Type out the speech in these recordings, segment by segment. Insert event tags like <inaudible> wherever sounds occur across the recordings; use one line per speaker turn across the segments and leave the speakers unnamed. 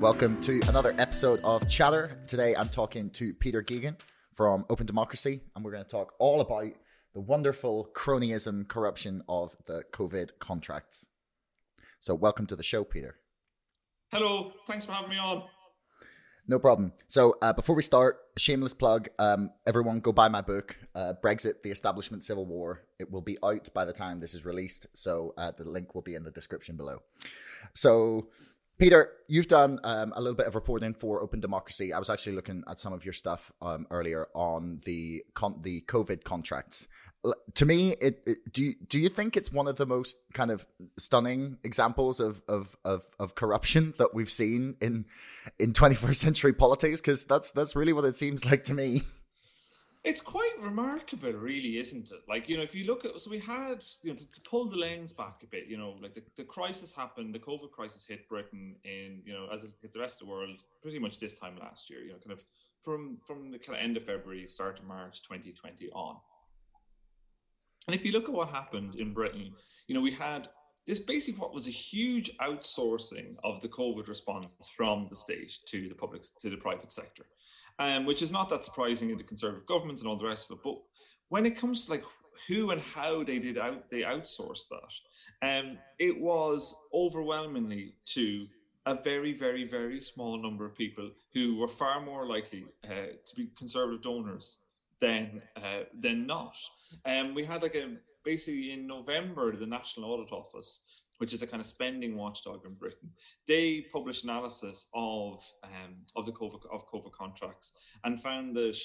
Welcome to another episode of Chatter. Today I'm talking to Peter Geoghegan from Open Democracy, and we're going to talk all about the wonderful cronyism corruption of the COVID contracts. So, welcome to the show, Peter.
Hello, thanks for having me on.
No problem. So, uh, before we start, shameless plug um, everyone go buy my book, uh, Brexit, the Establishment Civil War. It will be out by the time this is released. So, uh, the link will be in the description below. So, Peter, you've done um, a little bit of reporting for Open Democracy. I was actually looking at some of your stuff um, earlier on the con- the COVID contracts. To me, it, it, do you, do you think it's one of the most kind of stunning examples of, of, of, of corruption <laughs> that we've seen in in 21st century politics? Because that's that's really what it seems like to me.
It's quite remarkable, really, isn't it? Like, you know, if you look at, so we had, you know, to, to, pull the lens back a bit, you know, like the, the crisis happened, the COVID crisis hit Britain in, you know, as it hit the rest of the world pretty much this time last year, you know, kind of from, from the kind of end of February, start of March 2020 on. And if you look at what happened in Britain, you know, we had this basically what was a huge outsourcing of the COVID response from the state to the public, to the private sector um, which is not that surprising in the conservative governments and all the rest of it. But when it comes to like who and how they did out, they outsourced that. Um, it was overwhelmingly to a very, very, very small number of people who were far more likely uh, to be conservative donors than uh, than not. Um, we had like a basically in November, the National Audit Office which is a kind of spending watchdog in Britain, they published analysis of um, of the COVID of COVID contracts and found that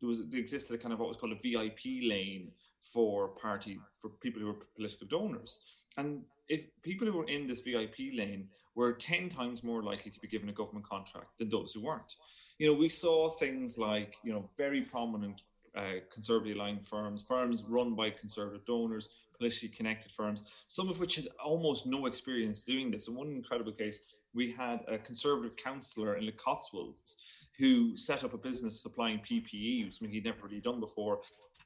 there was there existed a kind of what was called a VIP lane for party for people who were political donors, and if people who were in this VIP lane were 10 times more likely to be given a government contract than those who weren't. You know, we saw things like, you know, very prominent uh, conservatively aligned firms, firms run by conservative donors, politically connected firms, some of which had almost no experience doing this. In one incredible case, we had a conservative councillor in the Cotswolds who set up a business supplying PPE, something he'd never really done before,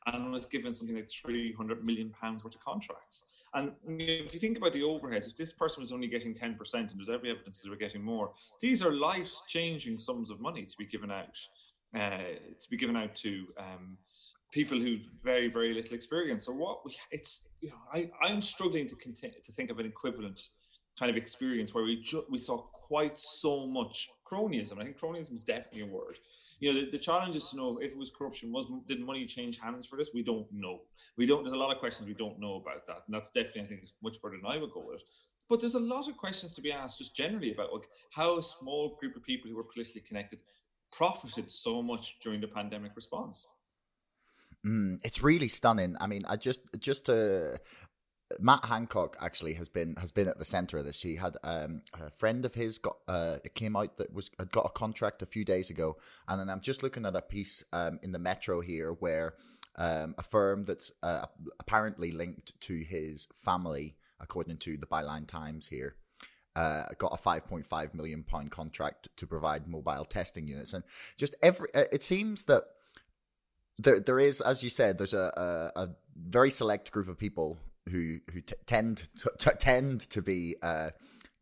and was given something like 300 million pounds worth of contracts. And if you think about the overheads, if this person was only getting 10% and there's every evidence that they were getting more, these are life changing sums of money to be given out. Uh, to be given out to um, people who very very little experience. So what we it's you know I I'm struggling to continue to think of an equivalent kind of experience where we ju- we saw quite so much cronyism. I think cronyism is definitely a word. You know, the, the challenge is to know if it was corruption. Was did money change hands for this? We don't know. We don't. There's a lot of questions we don't know about that, and that's definitely I think much further than I would go with. But there's a lot of questions to be asked just generally about like how a small group of people who were politically connected profited so much during the pandemic response.
Mm, it's really stunning. I mean, I just just uh, Matt Hancock actually has been has been at the center of this. He had um, a friend of his got uh, it came out that was had got a contract a few days ago, and then I'm just looking at a piece um, in the Metro here where um, a firm that's uh, apparently linked to his family, according to the Byline Times here. Uh, got a 5.5 million pound contract to provide mobile testing units, and just every. Uh, it seems that there there is, as you said, there's a, a, a very select group of people who who t- tend to, t- tend to be uh,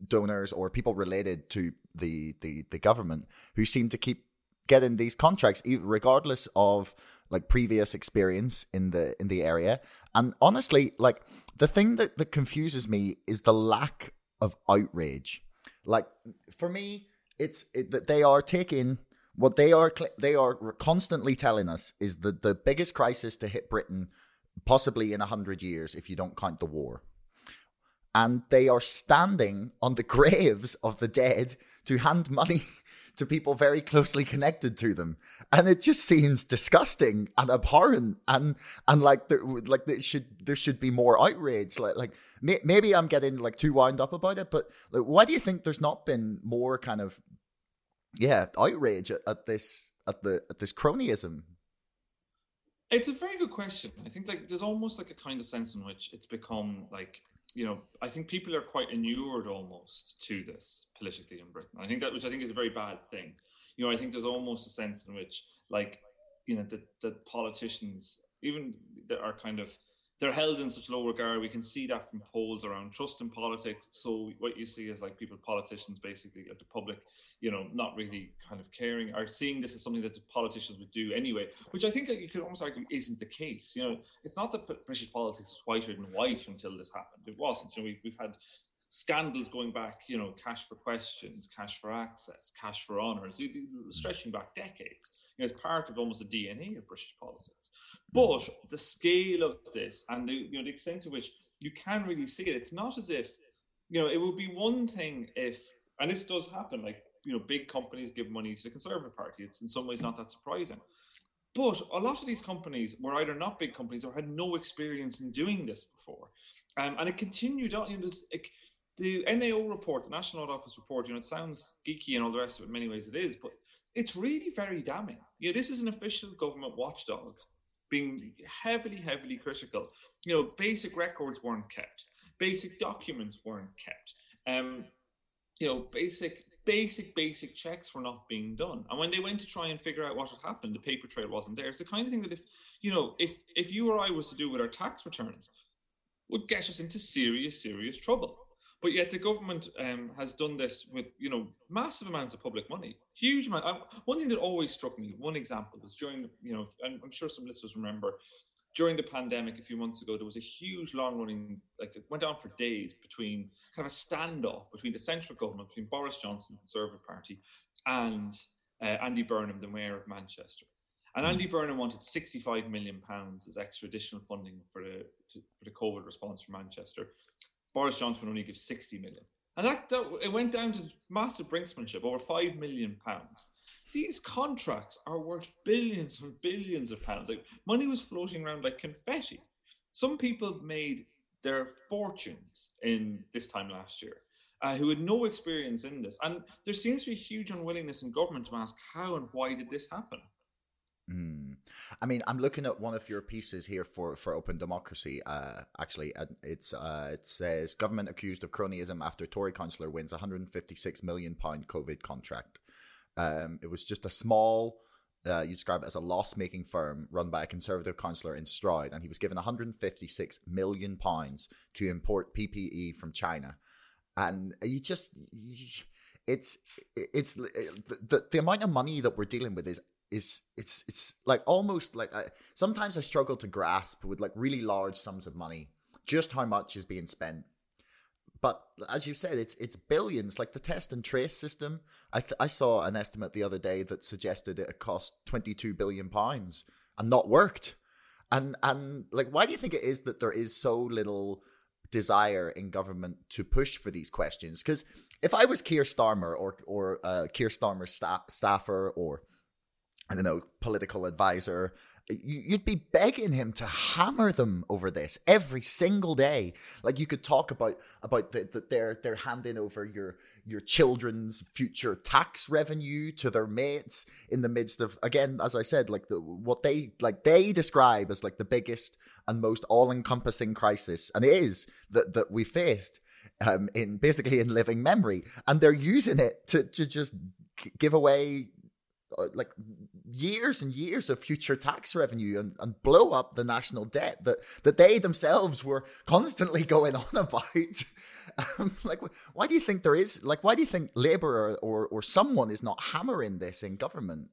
donors or people related to the, the the government who seem to keep getting these contracts regardless of like previous experience in the in the area and honestly like the thing that, that confuses me is the lack of outrage like for me it's it, that they are taking what they are they are constantly telling us is that the biggest crisis to hit Britain possibly in a hundred years if you don't count the war. And they are standing on the <laughs> graves of the dead to hand money to people very closely connected to them, and it just seems disgusting and abhorrent, and and like there, like there should there should be more outrage. Like like may, maybe I'm getting like too wound up about it, but like why do you think there's not been more kind of yeah outrage at, at this at the at this cronyism?
It's a very good question. I think like there's almost like a kind of sense in which it's become like you know i think people are quite inured almost to this politically in britain. I think that which i think is a very bad thing. You know i think there's almost a sense in which like you know the, the politicians even that are kind of they're held in such low regard. We can see that from polls around trust in politics. So what you see is like people, politicians, basically, like the public, you know, not really kind of caring, are seeing this as something that the politicians would do anyway. Which I think you could almost argue isn't the case. You know, it's not that British politics is whiter than white until this happened. It wasn't. You know, we, we've had scandals going back, you know, cash for questions, cash for access, cash for honours, stretching back decades. You know, it's part of almost the DNA of British politics. But the scale of this and the, you know, the extent to which you can really see it, it's not as if, you know, it would be one thing if, and this does happen, like, you know, big companies give money to the Conservative Party. It's in some ways not that surprising. But a lot of these companies were either not big companies or had no experience in doing this before. Um, and it continued on. You know, it, the NAO report, the National Audit Office report, you know, it sounds geeky and all the rest of it in many ways it is, but it's really very damning. You know, this is an official government watchdog being heavily, heavily critical. You know, basic records weren't kept, basic documents weren't kept. Um, you know, basic, basic, basic checks were not being done. And when they went to try and figure out what had happened, the paper trail wasn't there. It's the kind of thing that if you know, if if you or I was to do with our tax returns, would get us into serious, serious trouble. But yet the government um, has done this with you know massive amounts of public money, huge amount. Um, one thing that always struck me, one example was during you know, and I'm sure some listeners remember during the pandemic a few months ago, there was a huge long running, like it went on for days between kind of a standoff between the central government, between Boris Johnson, the Conservative Party, and uh, Andy Burnham, the Mayor of Manchester. And Andy Burnham wanted 65 million pounds as extra additional funding for the to, for the COVID response for Manchester. Boris Johnson only gives 60 million. And that, that it went down to massive brinksmanship, over five million pounds. These contracts are worth billions and billions of pounds. Like money was floating around like confetti. Some people made their fortunes in this time last year. Uh, who had no experience in this. And there seems to be huge unwillingness in government to ask how and why did this happen?
Mm. I mean, I'm looking at one of your pieces here for, for Open Democracy. Uh, actually, it's uh, it says government accused of cronyism after Tory councillor wins 156 million pound COVID contract. Um, it was just a small, uh, you describe it as a loss making firm run by a conservative councillor in Stroud, and he was given 156 million pounds to import PPE from China. And you just, it's it's the the amount of money that we're dealing with is is it's it's like almost like I, sometimes I struggle to grasp with like really large sums of money just how much is being spent. But as you said, it's it's billions. Like the test and trace system, I th- I saw an estimate the other day that suggested it cost twenty two billion pounds and not worked. And and like, why do you think it is that there is so little desire in government to push for these questions? Because if I was Keir Starmer or or uh, Keir Starmer's sta- staffer or I don't know, political advisor, you'd be begging him to hammer them over this every single day. Like you could talk about about that the, they're they're handing over your your children's future tax revenue to their mates in the midst of again, as I said, like the what they like they describe as like the biggest and most all encompassing crisis, and it is that that we faced um, in basically in living memory, and they're using it to to just give away like years and years of future tax revenue and, and blow up the national debt that, that they themselves were constantly <laughs> going on about. <laughs> Um, like, why do you think there is, like, why do you think Labour or, or, or someone is not hammering this in government?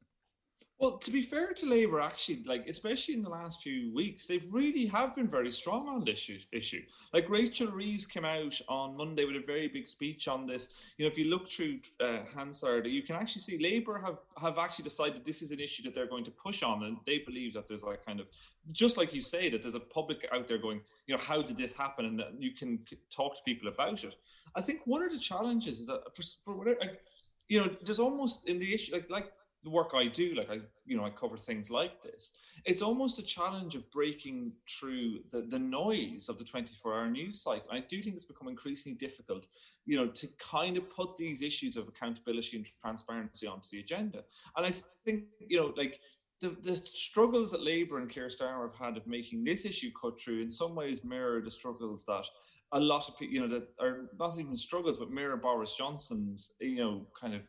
Well, to be fair to Labour, actually, like especially in the last few weeks, they've really have been very strong on this issue. Like Rachel Reeves came out on Monday with a very big speech on this. You know, if you look through uh, Hansard, you can actually see Labour have have actually decided this is an issue that they're going to push on, and they believe that there's like kind of just like you say that there's a public out there going, you know, how did this happen, and that you can talk to people about it. I think one of the challenges is that for for whatever. Like, you know, there's almost in the issue like like the work I do, like I, you know, I cover things like this. It's almost a challenge of breaking through the, the noise of the 24 hour news cycle. I do think it's become increasingly difficult, you know, to kind of put these issues of accountability and transparency onto the agenda. And I think, you know, like the, the struggles that Labour and Keir Starmer have had of making this issue cut through in some ways mirror the struggles that a lot of people, you know, that are not even struggles, but mirror Boris Johnson's, you know, kind of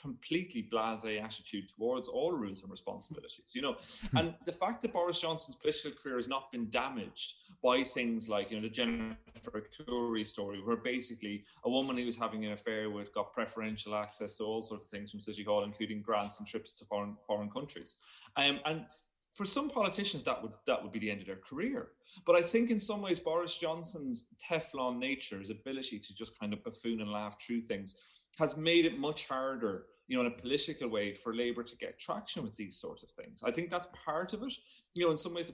completely blasé attitude towards all rules and responsibilities. You know, and the fact that Boris Johnson's political career has not been damaged by things like you know the Jennifer Arcuri story, where basically a woman he was having an affair with got preferential access to all sorts of things from City Hall, including grants and trips to foreign foreign countries. Um, and for some politicians that would that would be the end of their career. But i think in some ways boris johnson's teflon nature his ability to just kind of buffoon and laugh through things has made it much harder you know in a political way for labor to get traction with these sorts of things. I think that's part of it. You know in some ways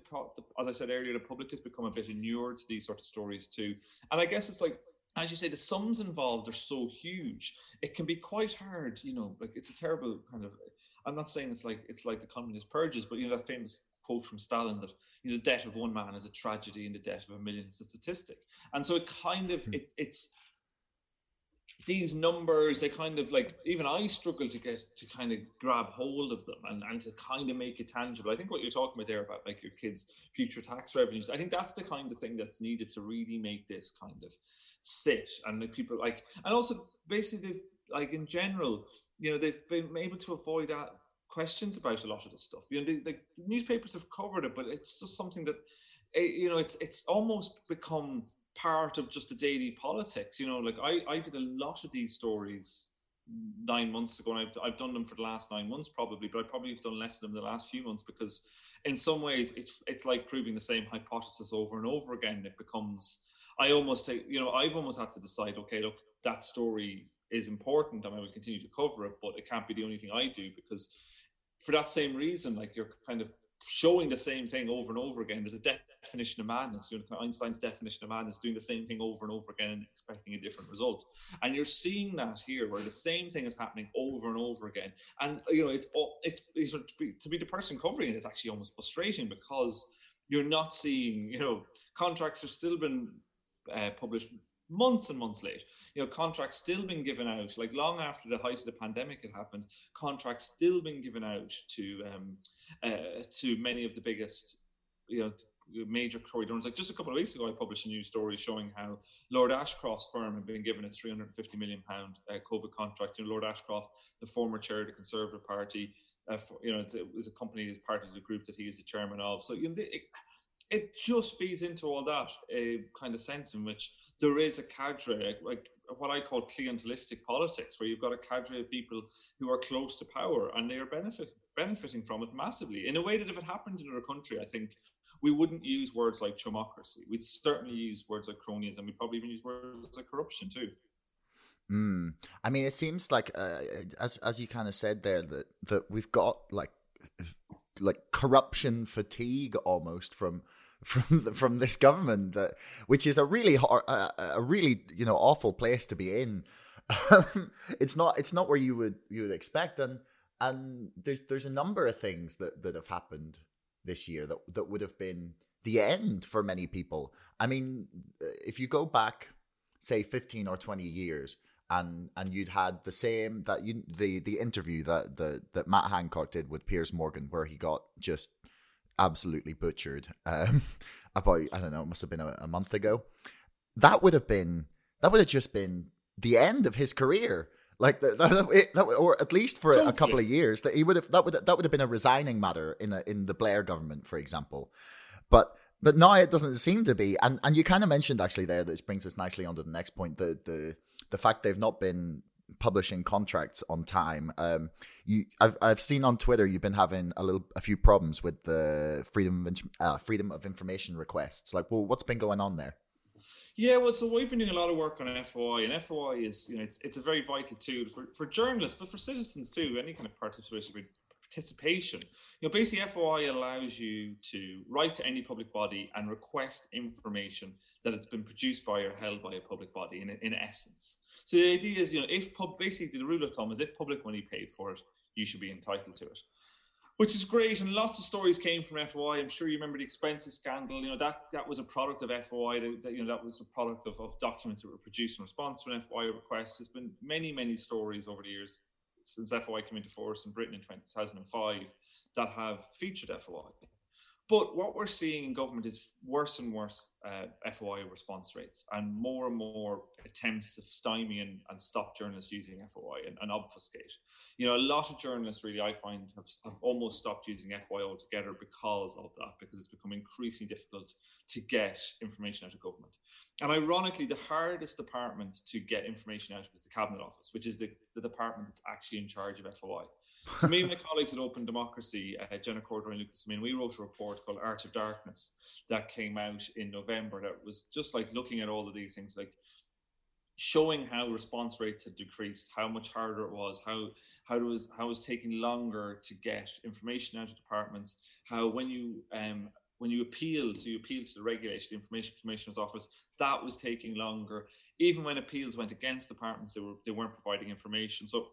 as i said earlier the public has become a bit inured to these sort of stories too. And i guess it's like as you say, the sums involved are so huge. It can be quite hard, you know, like it's a terrible kind of I'm not saying it's like it's like the communist purges, but you know that famous quote from Stalin that you know the death of one man is a tragedy and the death of a million is a statistic. And so it kind of hmm. it, it's these numbers they kind of like even i struggle to get to kind of grab hold of them and, and to kind of make it tangible i think what you're talking about there about like your kids future tax revenues i think that's the kind of thing that's needed to really make this kind of sit and like people like and also basically like in general you know they've been able to avoid that questions about a lot of this stuff. You know, the, the, the newspapers have covered it, but it's just something that eh, you know it's it's almost become part of just the daily politics. You know, like I I did a lot of these stories nine months ago, and I've I've done them for the last nine months probably, but I probably have done less of them the last few months because in some ways it's it's like proving the same hypothesis over and over again. It becomes I almost take you know I've almost had to decide okay look that story is important and I will continue to cover it, but it can't be the only thing I do because for that same reason, like you're kind of showing the same thing over and over again. There's a definition of madness. You know, Einstein's definition of madness, doing the same thing over and over again and expecting a different result. And you're seeing that here, where the same thing is happening over and over again. And you know, it's it's, it's to, be, to be the person covering it, it's actually almost frustrating because you're not seeing. You know, contracts have still been uh, published months and months late. You know, contracts still been given out, like long after the height of the pandemic had happened, contracts still been given out to um, uh, to many of the biggest, you know, major corridors. Like just a couple of weeks ago, I published a news story showing how Lord Ashcroft's firm had been given a 350 million pound uh, COVID contract. You know, Lord Ashcroft, the former chair of the Conservative Party, uh, for, you know, it was a company part of the group that he is the chairman of. So you know, it, it just feeds into all that a kind of sense in which there is a cadre, like what I call clientelistic politics, where you've got a cadre of people who are close to power and they are benefit, benefiting from it massively in a way that if it happened in our country, I think we wouldn't use words like chumocracy. We'd certainly use words like cronyism. We'd probably even use words like corruption too.
Mm. I mean, it seems like, uh, as as you kind of said there, that that we've got like like corruption fatigue almost from <laughs> from the, from this government that which is a really a really you know awful place to be in. Um, it's not it's not where you would you would expect. And and there's there's a number of things that that have happened this year that that would have been the end for many people. I mean if you go back say 15 or 20 years and and you'd had the same that you the the interview that the that Matt Hancock did with Piers Morgan where he got just absolutely butchered um, <laughs> about I don't know, it must have been a, a month ago. That would have been that would have just been the end of his career. Like that, that, that, or at least for a couple of years, that he would have that would that would have been a resigning matter in a, in the Blair government, for example. But but now it doesn't seem to be. And and you kind of mentioned actually there, that brings us nicely on to the next point. The the the fact they've not been publishing contracts on time. Um, you, I've I've seen on Twitter you've been having a little a few problems with the freedom of, uh, freedom of information requests. Like, well, what's been going on there?
Yeah, well, so we've been doing a lot of work on FOI, and FOI is you know it's it's a very vital tool for for journalists, but for citizens too. Any kind of participation. Participation, you know, basically FOI allows you to write to any public body and request information that has been produced by or held by a public body. In in essence, so the idea is, you know, if pub, basically the rule of thumb is if public money paid for it, you should be entitled to it, which is great. And lots of stories came from FOI. I'm sure you remember the expenses scandal. You know that that was a product of FOI. That, that you know that was a product of, of documents that were produced in response to an FOI request. There's been many many stories over the years since FOI came into force in Britain in 2005 that have featured FOI. But what we're seeing in government is worse and worse uh, FOI response rates and more and more attempts to stymie and, and stop journalists using FOI and, and, obfuscate. You know, a lot of journalists really, I find, have, have almost stopped using FOI altogether because of that, because it's become increasingly difficult to get information out of government. And ironically, the hardest department to get information out of is the Cabinet Office, which is the, the department that's actually in charge of FOI. So me and my colleagues at Open Democracy, uh, Jenna Corderoy and Lucas, I mean, we wrote a report called Art of Darkness that came out in November that was just like looking at all of these things, like showing how response rates had decreased, how much harder it was, how how it was how it was taking longer to get information out of departments, how when you um, when you appeal, so you appeal to the regulator, the information commissioner's office, that was taking longer. Even when appeals went against departments, they were they weren't providing information. So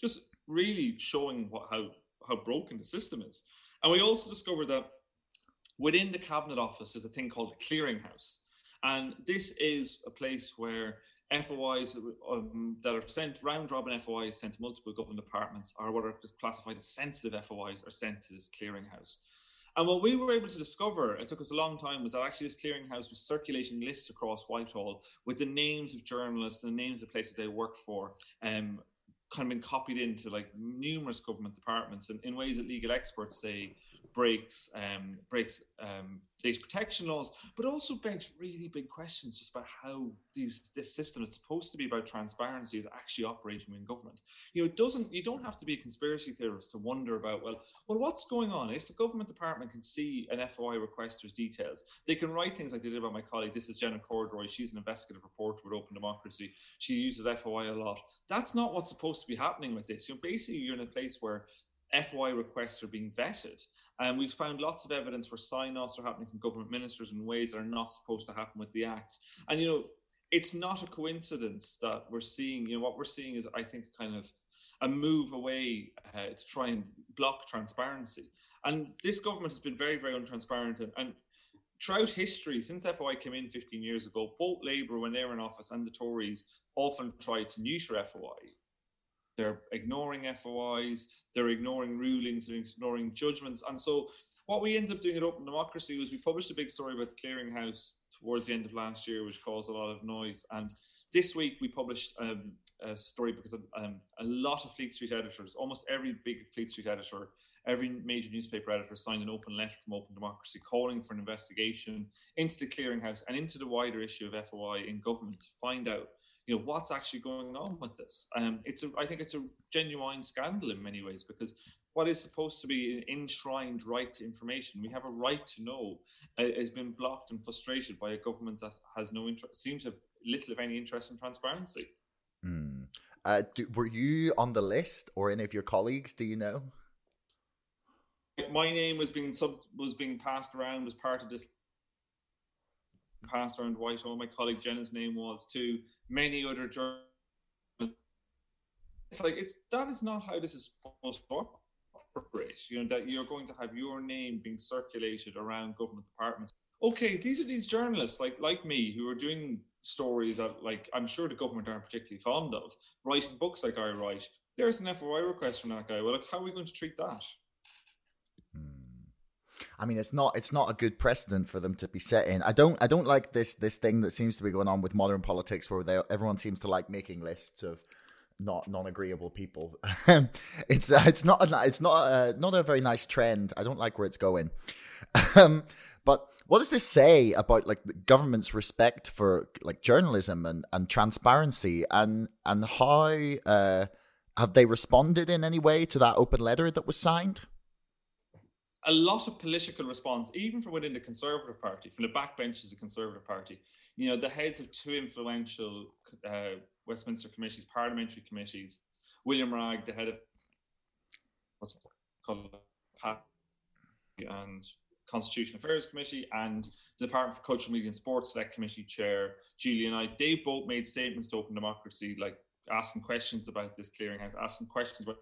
just really showing what how how broken the system is. And we also discovered that within the cabinet office is a thing called a clearinghouse, and this is a place where FOIs um, that are sent round robin FOIs sent to multiple government departments are what are classified as sensitive FOIs are sent to this clearinghouse. And what we were able to discover, it took us a long time, was that actually this clearinghouse was circulating lists across Whitehall with the names of journalists and the names of places they work for, um, kind of been copied into like numerous government departments and in ways that legal experts say breaks um, breaks um, data protection laws, but also begs really big questions just about how these this system is supposed to be about transparency is actually operating in government. You know, it doesn't. You don't have to be a conspiracy theorist to wonder about well, well, what's going on if the government department can see an FOI requester's details? They can write things like they did about my colleague. This is Jenna Corderoy. She's an investigative reporter with Open Democracy. She uses FOI a lot. That's not what's supposed to be happening with this. You know, basically, you're in a place where FOI requests are being vetted. And we've found lots of evidence where sign offs are happening from government ministers in ways that are not supposed to happen with the Act. And, you know, it's not a coincidence that we're seeing, you know, what we're seeing is, I think, kind of a move away uh, to try and block transparency. And this government has been very, very untransparent. And, and throughout history, since FOI came in 15 years ago, both Labour, when they were in office, and the Tories often tried to neuter FOI they're ignoring FOIs, they're ignoring rulings, they're ignoring judgments. And so what we ended up doing at Open Democracy was we published a big story about the clearinghouse towards the end of last year, which caused a lot of noise. And this week we published um, a story because um, a lot of Fleet Street editors, almost every big Fleet Street editor, every major newspaper editor signed an open letter from Open Democracy calling for an investigation into the clearinghouse and into the wider issue of FOI in government to find out you know what's actually going on with this? Um, it's a i think it's a genuine scandal in many ways because what is supposed to be an enshrined right to information we have a right to know uh, has been blocked and frustrated by a government that has no interest seems to have little of any interest in transparency.
Mm. uh, do, were you on the list or any of your colleagues do you know?
My name was being sub was being passed around as part of this passed around Whitehall. My colleague Jenna's name was too. Many other journalists. It's like it's that is not how this is supposed to operate. You know that you're going to have your name being circulated around government departments. Okay, these are these journalists like like me who are doing stories that like I'm sure the government aren't particularly fond of, writing books like I write. There's an FOI request from that guy. Well, like, how are we going to treat that?
I mean, it's not it's not a good precedent for them to be setting. I don't I don't like this this thing that seems to be going on with modern politics, where they, everyone seems to like making lists of not non-agreeable people. <laughs> it's uh, it's not a, it's not a, not a very nice trend. I don't like where it's going. Um, but what does this say about like the government's respect for like journalism and, and transparency and and how uh, have they responded in any way to that open letter that was signed?
A lot of political response, even from within the Conservative Party, from the backbenches of the Conservative Party. You know, the heads of two influential uh, Westminster committees, parliamentary committees, William Wragg, the head of what's called and Constitution Affairs Committee, and the Department for Culture, Media and Sports Select Committee Chair, Julian Knight, they both made statements to Open Democracy, like asking questions about this clearinghouse, asking questions about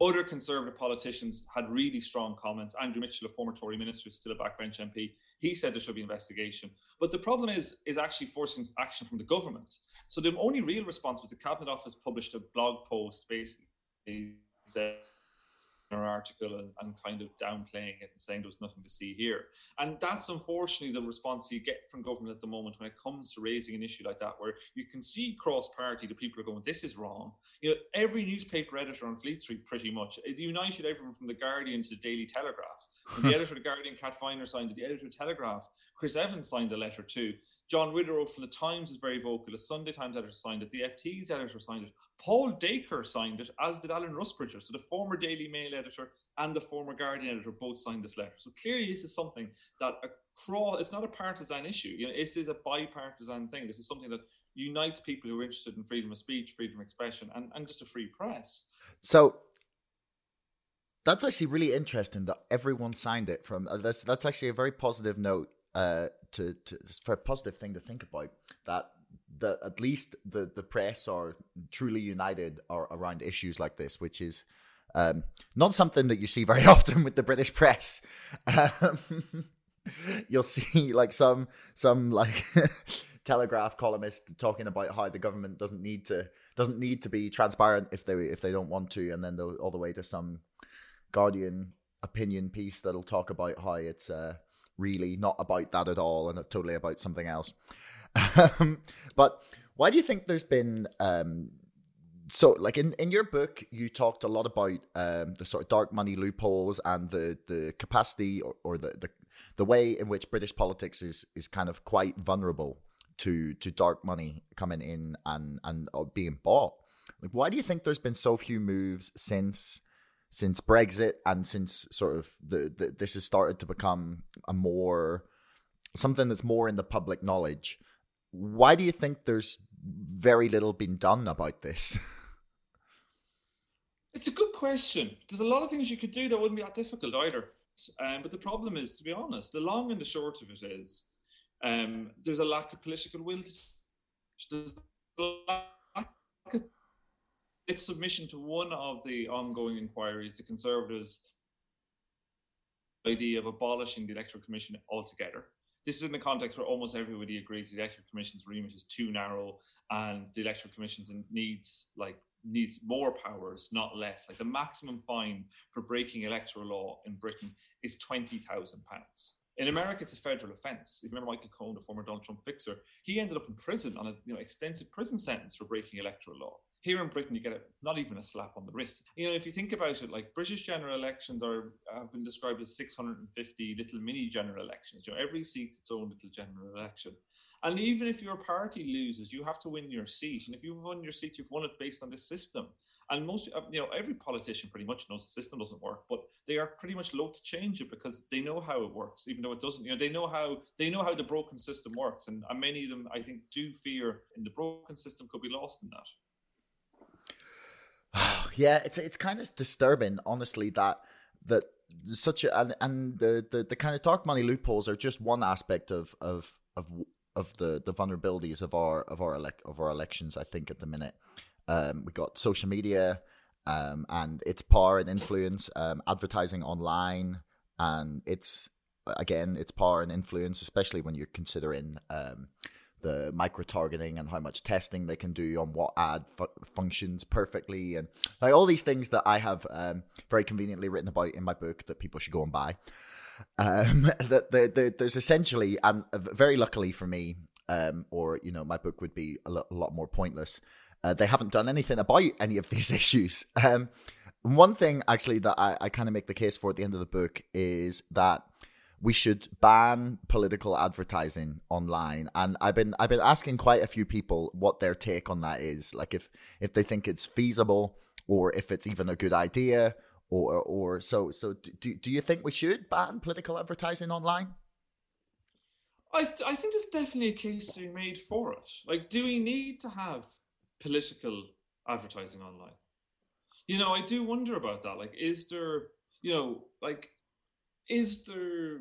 other Conservative politicians had really strong comments. Andrew Mitchell, a former Tory minister, is still a backbench MP, he said there should be investigation. But the problem is, is actually forcing action from the government. So the only real response was the Cabinet Office published a blog post basically said article and, and, kind of downplaying it and saying there was nothing to see here. And that's unfortunately the response you get from government at the moment when it comes to raising an issue like that, where you can see cross party the people are going, this is wrong. You know, every newspaper editor on Fleet Street pretty much uh, it united everyone from the Guardian to the Daily Telegraph. The editor of the Guardian, Kath Viner, signed it. The editor of Telegraph, Chris Evans, signed the letter too. John Witherow from the Times was very vocal. The Sunday Times editor signed it. The FT's editor signed it. Paul Dacre signed it, as did Alan Rusbridger. So the former Daily Mail editor and the former Guardian editor both signed this letter. So clearly, this is something that across, it's not a partisan issue. You know, this is a bipartisan thing. This is something that unites people who are interested in freedom of speech, freedom of expression, and, and just a free press.
So that's actually really interesting that everyone signed it from. Uh, that's that's actually a very positive note uh, to, to for a positive thing to think about that that at least the the press are truly united are around issues like this, which is um, not something that you see very <laughs> often with the British press. Um, <laughs> you'll see like some some like <laughs> Telegraph columnist talking about how the government doesn't need to doesn't need to be transparent if they if they don't want to, and then all the way to some Guardian opinion piece that'll talk about how it's uh, really not about that at all and totally about something else. Um, but why do you think there's been um, so like in, in your book you talked a lot about um, the sort of dark money loopholes and the the capacity or, or the, the the way in which British politics is is kind of quite vulnerable to to dark money coming in and and being bought. Like, why do you think there's been so few moves since since Brexit and since sort of the, the this has started to become a more something that's more in the public knowledge? Why do you think there's very little been done about this? <laughs>
It's a good question. There's a lot of things you could do that wouldn't be that difficult either. Um, but the problem is, to be honest, the long and the short of it is um, there's a lack of political will. There's a lack of its submission to one of the ongoing inquiries, the Conservatives' idea of abolishing the Electoral Commission altogether. This is in the context where almost everybody agrees the Electoral Commission's remit is too narrow and the Electoral Commission needs like needs more powers, not less. Like the maximum fine for breaking electoral law in Britain is twenty thousand pounds. In America, it's a federal offence. If you remember Michael Cohen, the former Donald Trump fixer, he ended up in prison on a you know extensive prison sentence for breaking electoral law. Here in Britain, you get a, not even a slap on the wrist. You know, if you think about it, like British general elections are have been described as 650 little mini general elections. You know, every seat's its own little general election. And even if your party loses, you have to win your seat. And if you've won your seat, you've won it based on this system. And most, uh, you know, every politician pretty much knows the system doesn't work, but they are pretty much loath to change it because they know how it works, even though it doesn't. You know, they know how they know how the broken system works, and, and many of them, I think, do fear in the broken system could be lost in
that. <sighs> yeah, it's it's kind of disturbing, honestly, that that such a and, and the, the the kind of dark money loopholes are just one aspect of of of of the the vulnerabilities of our of our elect of our elections. I think at the minute, um, we got social media, um, and its power and influence, um, advertising online, and it's again its power and influence, especially when you're considering um, the micro targeting and how much testing they can do on what ad fu- functions perfectly, and like all these things that I have um, very conveniently written about in my book that people should go and buy um, <laughs> that the, the, there's essentially, and very luckily for me, um, or you know, my book would be a lot, a lot more pointless. Uh, they haven't done anything about any of these <laughs> issues. Um, one thing actually that I, I kind of make the case for at the end of the book is that we should ban political advertising online and i've been i've been asking quite a few people what their take on that is like if if they think it's feasible or if it's even a good idea or or so so do do you think we should ban political advertising online?
I I think there's definitely a case to be made for it. Like, do we need to have political advertising online? You know, I do wonder about that. Like, is there, you know, like, is there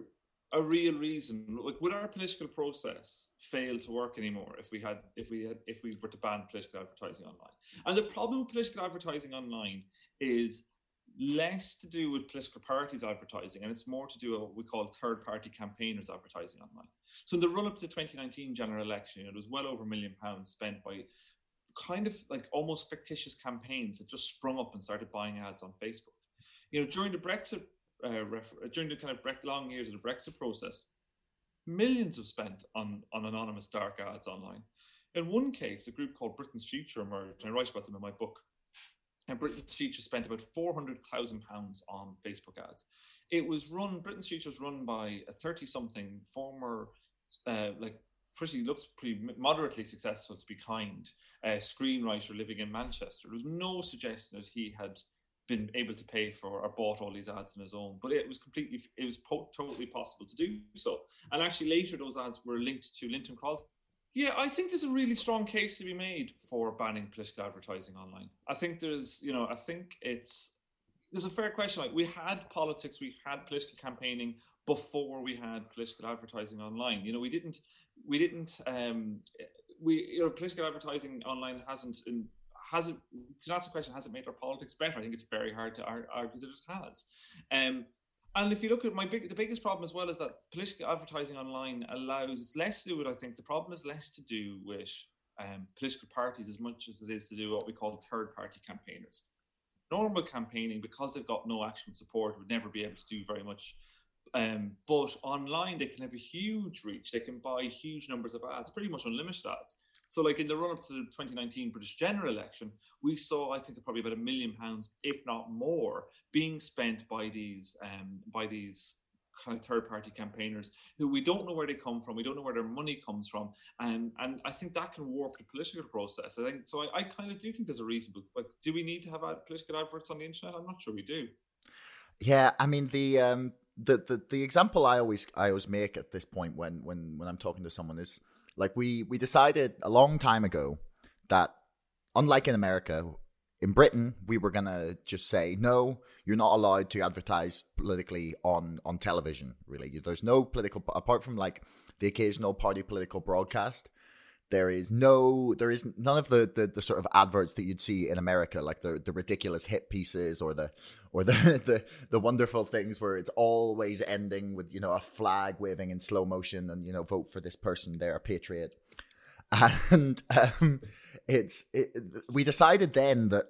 a real reason? Like, would our political process fail to work anymore if we had, if we had, if we were to ban political advertising online? And the problem with political advertising online is less to do with political parties advertising and it's more to do with what we call third party campaigners advertising online. So in the run up to the 2019 general election, it was well over a million pounds spent by kind of like almost fictitious campaigns that just sprung up and started buying ads on Facebook. You know, during the Brexit, uh, refer- during the kind of long years of the Brexit process, millions have spent on on anonymous dark ads online. In one case, a group called Britain's Future emerged, and I write about them in my book. And Britain's Future spent about four hundred thousand pounds on Facebook ads. It was run. Britain's Future was run by a thirty-something former, uh, like pretty looks pretty moderately successful to be kind uh, screenwriter living in Manchester. There was no suggestion that he had been able to pay for or bought all these ads on his own, but it was completely it was po- totally possible to do so. And actually, later those ads were linked to Lynton Crosby. Yeah, I think there's a really strong case to be made for banning political advertising online. I think there's, you know, I think it's there's a fair question. Like we had politics, we had political campaigning before we had political advertising online. You know, we didn't we didn't um, we you know political advertising online hasn't in, has it you can ask the question has it made our politics better i think it's very hard to argue that it has um, and if you look at my big the biggest problem as well is that political advertising online allows it's less to do with i think the problem is less to do with um, political parties as much as it is to do what we call third party campaigners normal campaigning because they've got no actual support would never be able to do very much um, but online, they can have a huge reach. They can buy huge numbers of ads, pretty much unlimited ads. So, like in the run up to the 2019 British general election, we saw, I think, probably about a million pounds, if not more, being spent by these um, by these kind of third party campaigners who we don't know where they come from, we don't know where their money comes from, and and I think that can warp the political process. I think so. I, I kind of do think there's a reasonable. Like, do we need to have ad- political adverts on the internet? I'm not sure we do.
Yeah, I mean the um the, the the example I always I always make at this point when when when I'm talking to someone is like we we decided a long time ago that unlike in America in Britain we were to just say no you're not allowed to advertise politically on on television really. There's no political apart from like the occasional party political broadcast there is no, there is none of the, the, the sort of adverts that you'd see in America, like the, the ridiculous hit pieces or the or the, <laughs> the the wonderful things where it's always ending with you know a flag waving in slow motion and you know vote for this person, they're a patriot, and um, it's it, we decided then that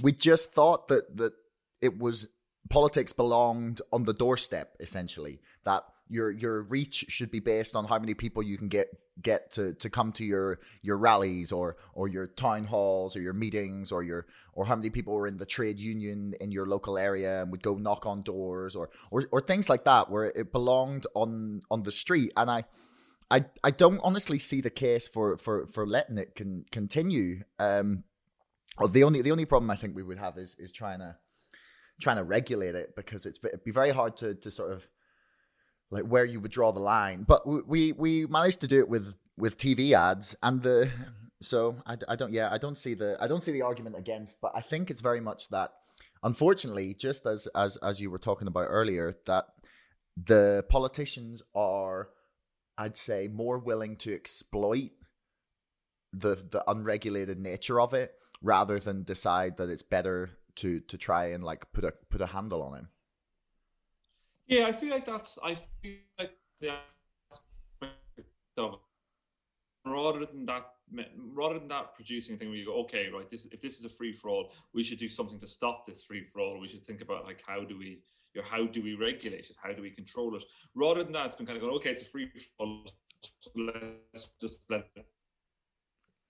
we just thought that that it was politics belonged on the doorstep essentially that your your reach should be based on how many people you can get get to to come to your your rallies or or your town halls or your meetings or your or how many people were in the trade union in your local area and would go knock on doors or or, or things like that where it belonged on on the street and I I, I don't honestly see the case for, for, for letting it can continue. Um, the only the only problem I think we would have is is trying to trying to regulate it because it's it'd be very hard to to sort of like where you would draw the line. But we we managed to do it with with TV ads and the so I, I don't yeah I don't see the I don't see the argument against. But I think it's very much that unfortunately, just as as as you were talking about earlier, that the politicians are I'd say more willing to exploit the the unregulated nature of it rather than decide that it's better to to try and like put a put a handle on him.
Yeah, I feel like that's I feel like the rather than that rather than that producing thing where you go okay right this if this is a free for all we should do something to stop this free for all we should think about like how do we you know, how do we regulate it? How do we control it? Rather than that it's been kind of going okay it's a free for all So let's just let it.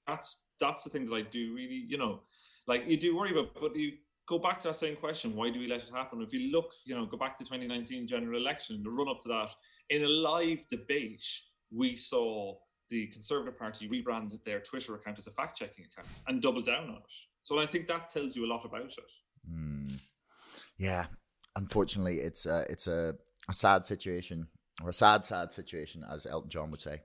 that's that's the thing that I do really you know like you do worry about but you go back to that same question why do we let it happen? If you look you know go back to 2019 general election the run up to that in a live debate we saw the conservative party rebranded their twitter account as a fact-checking account and double down on it. So i think that tells you a lot about it.
Mm. yeah unfortunately it's a, it's a, a sad situation or a sad sad situation as elton john would say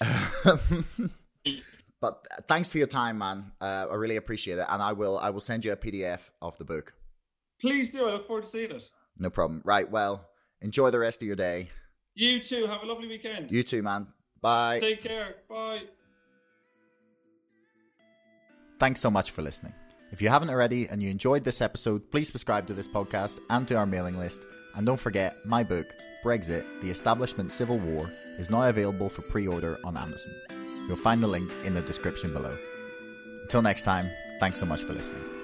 <laughs> But thanks for your time, man. Uh, I really appreciate it, and I will I will send you a PDF of the book.
Please do. I look forward to seeing it.
No problem. Right. Well, enjoy the rest of your day.
You too. Have a lovely weekend.
You too, man. Bye.
Take care. Bye.
Thanks so much for listening. If you haven't already and you enjoyed this episode, please subscribe to this podcast and to our mailing list. And don't forget, my book, Brexit The Establishment Civil War, is now available for pre order on Amazon. You'll find the link in the description below. Until next time, thanks so much for listening.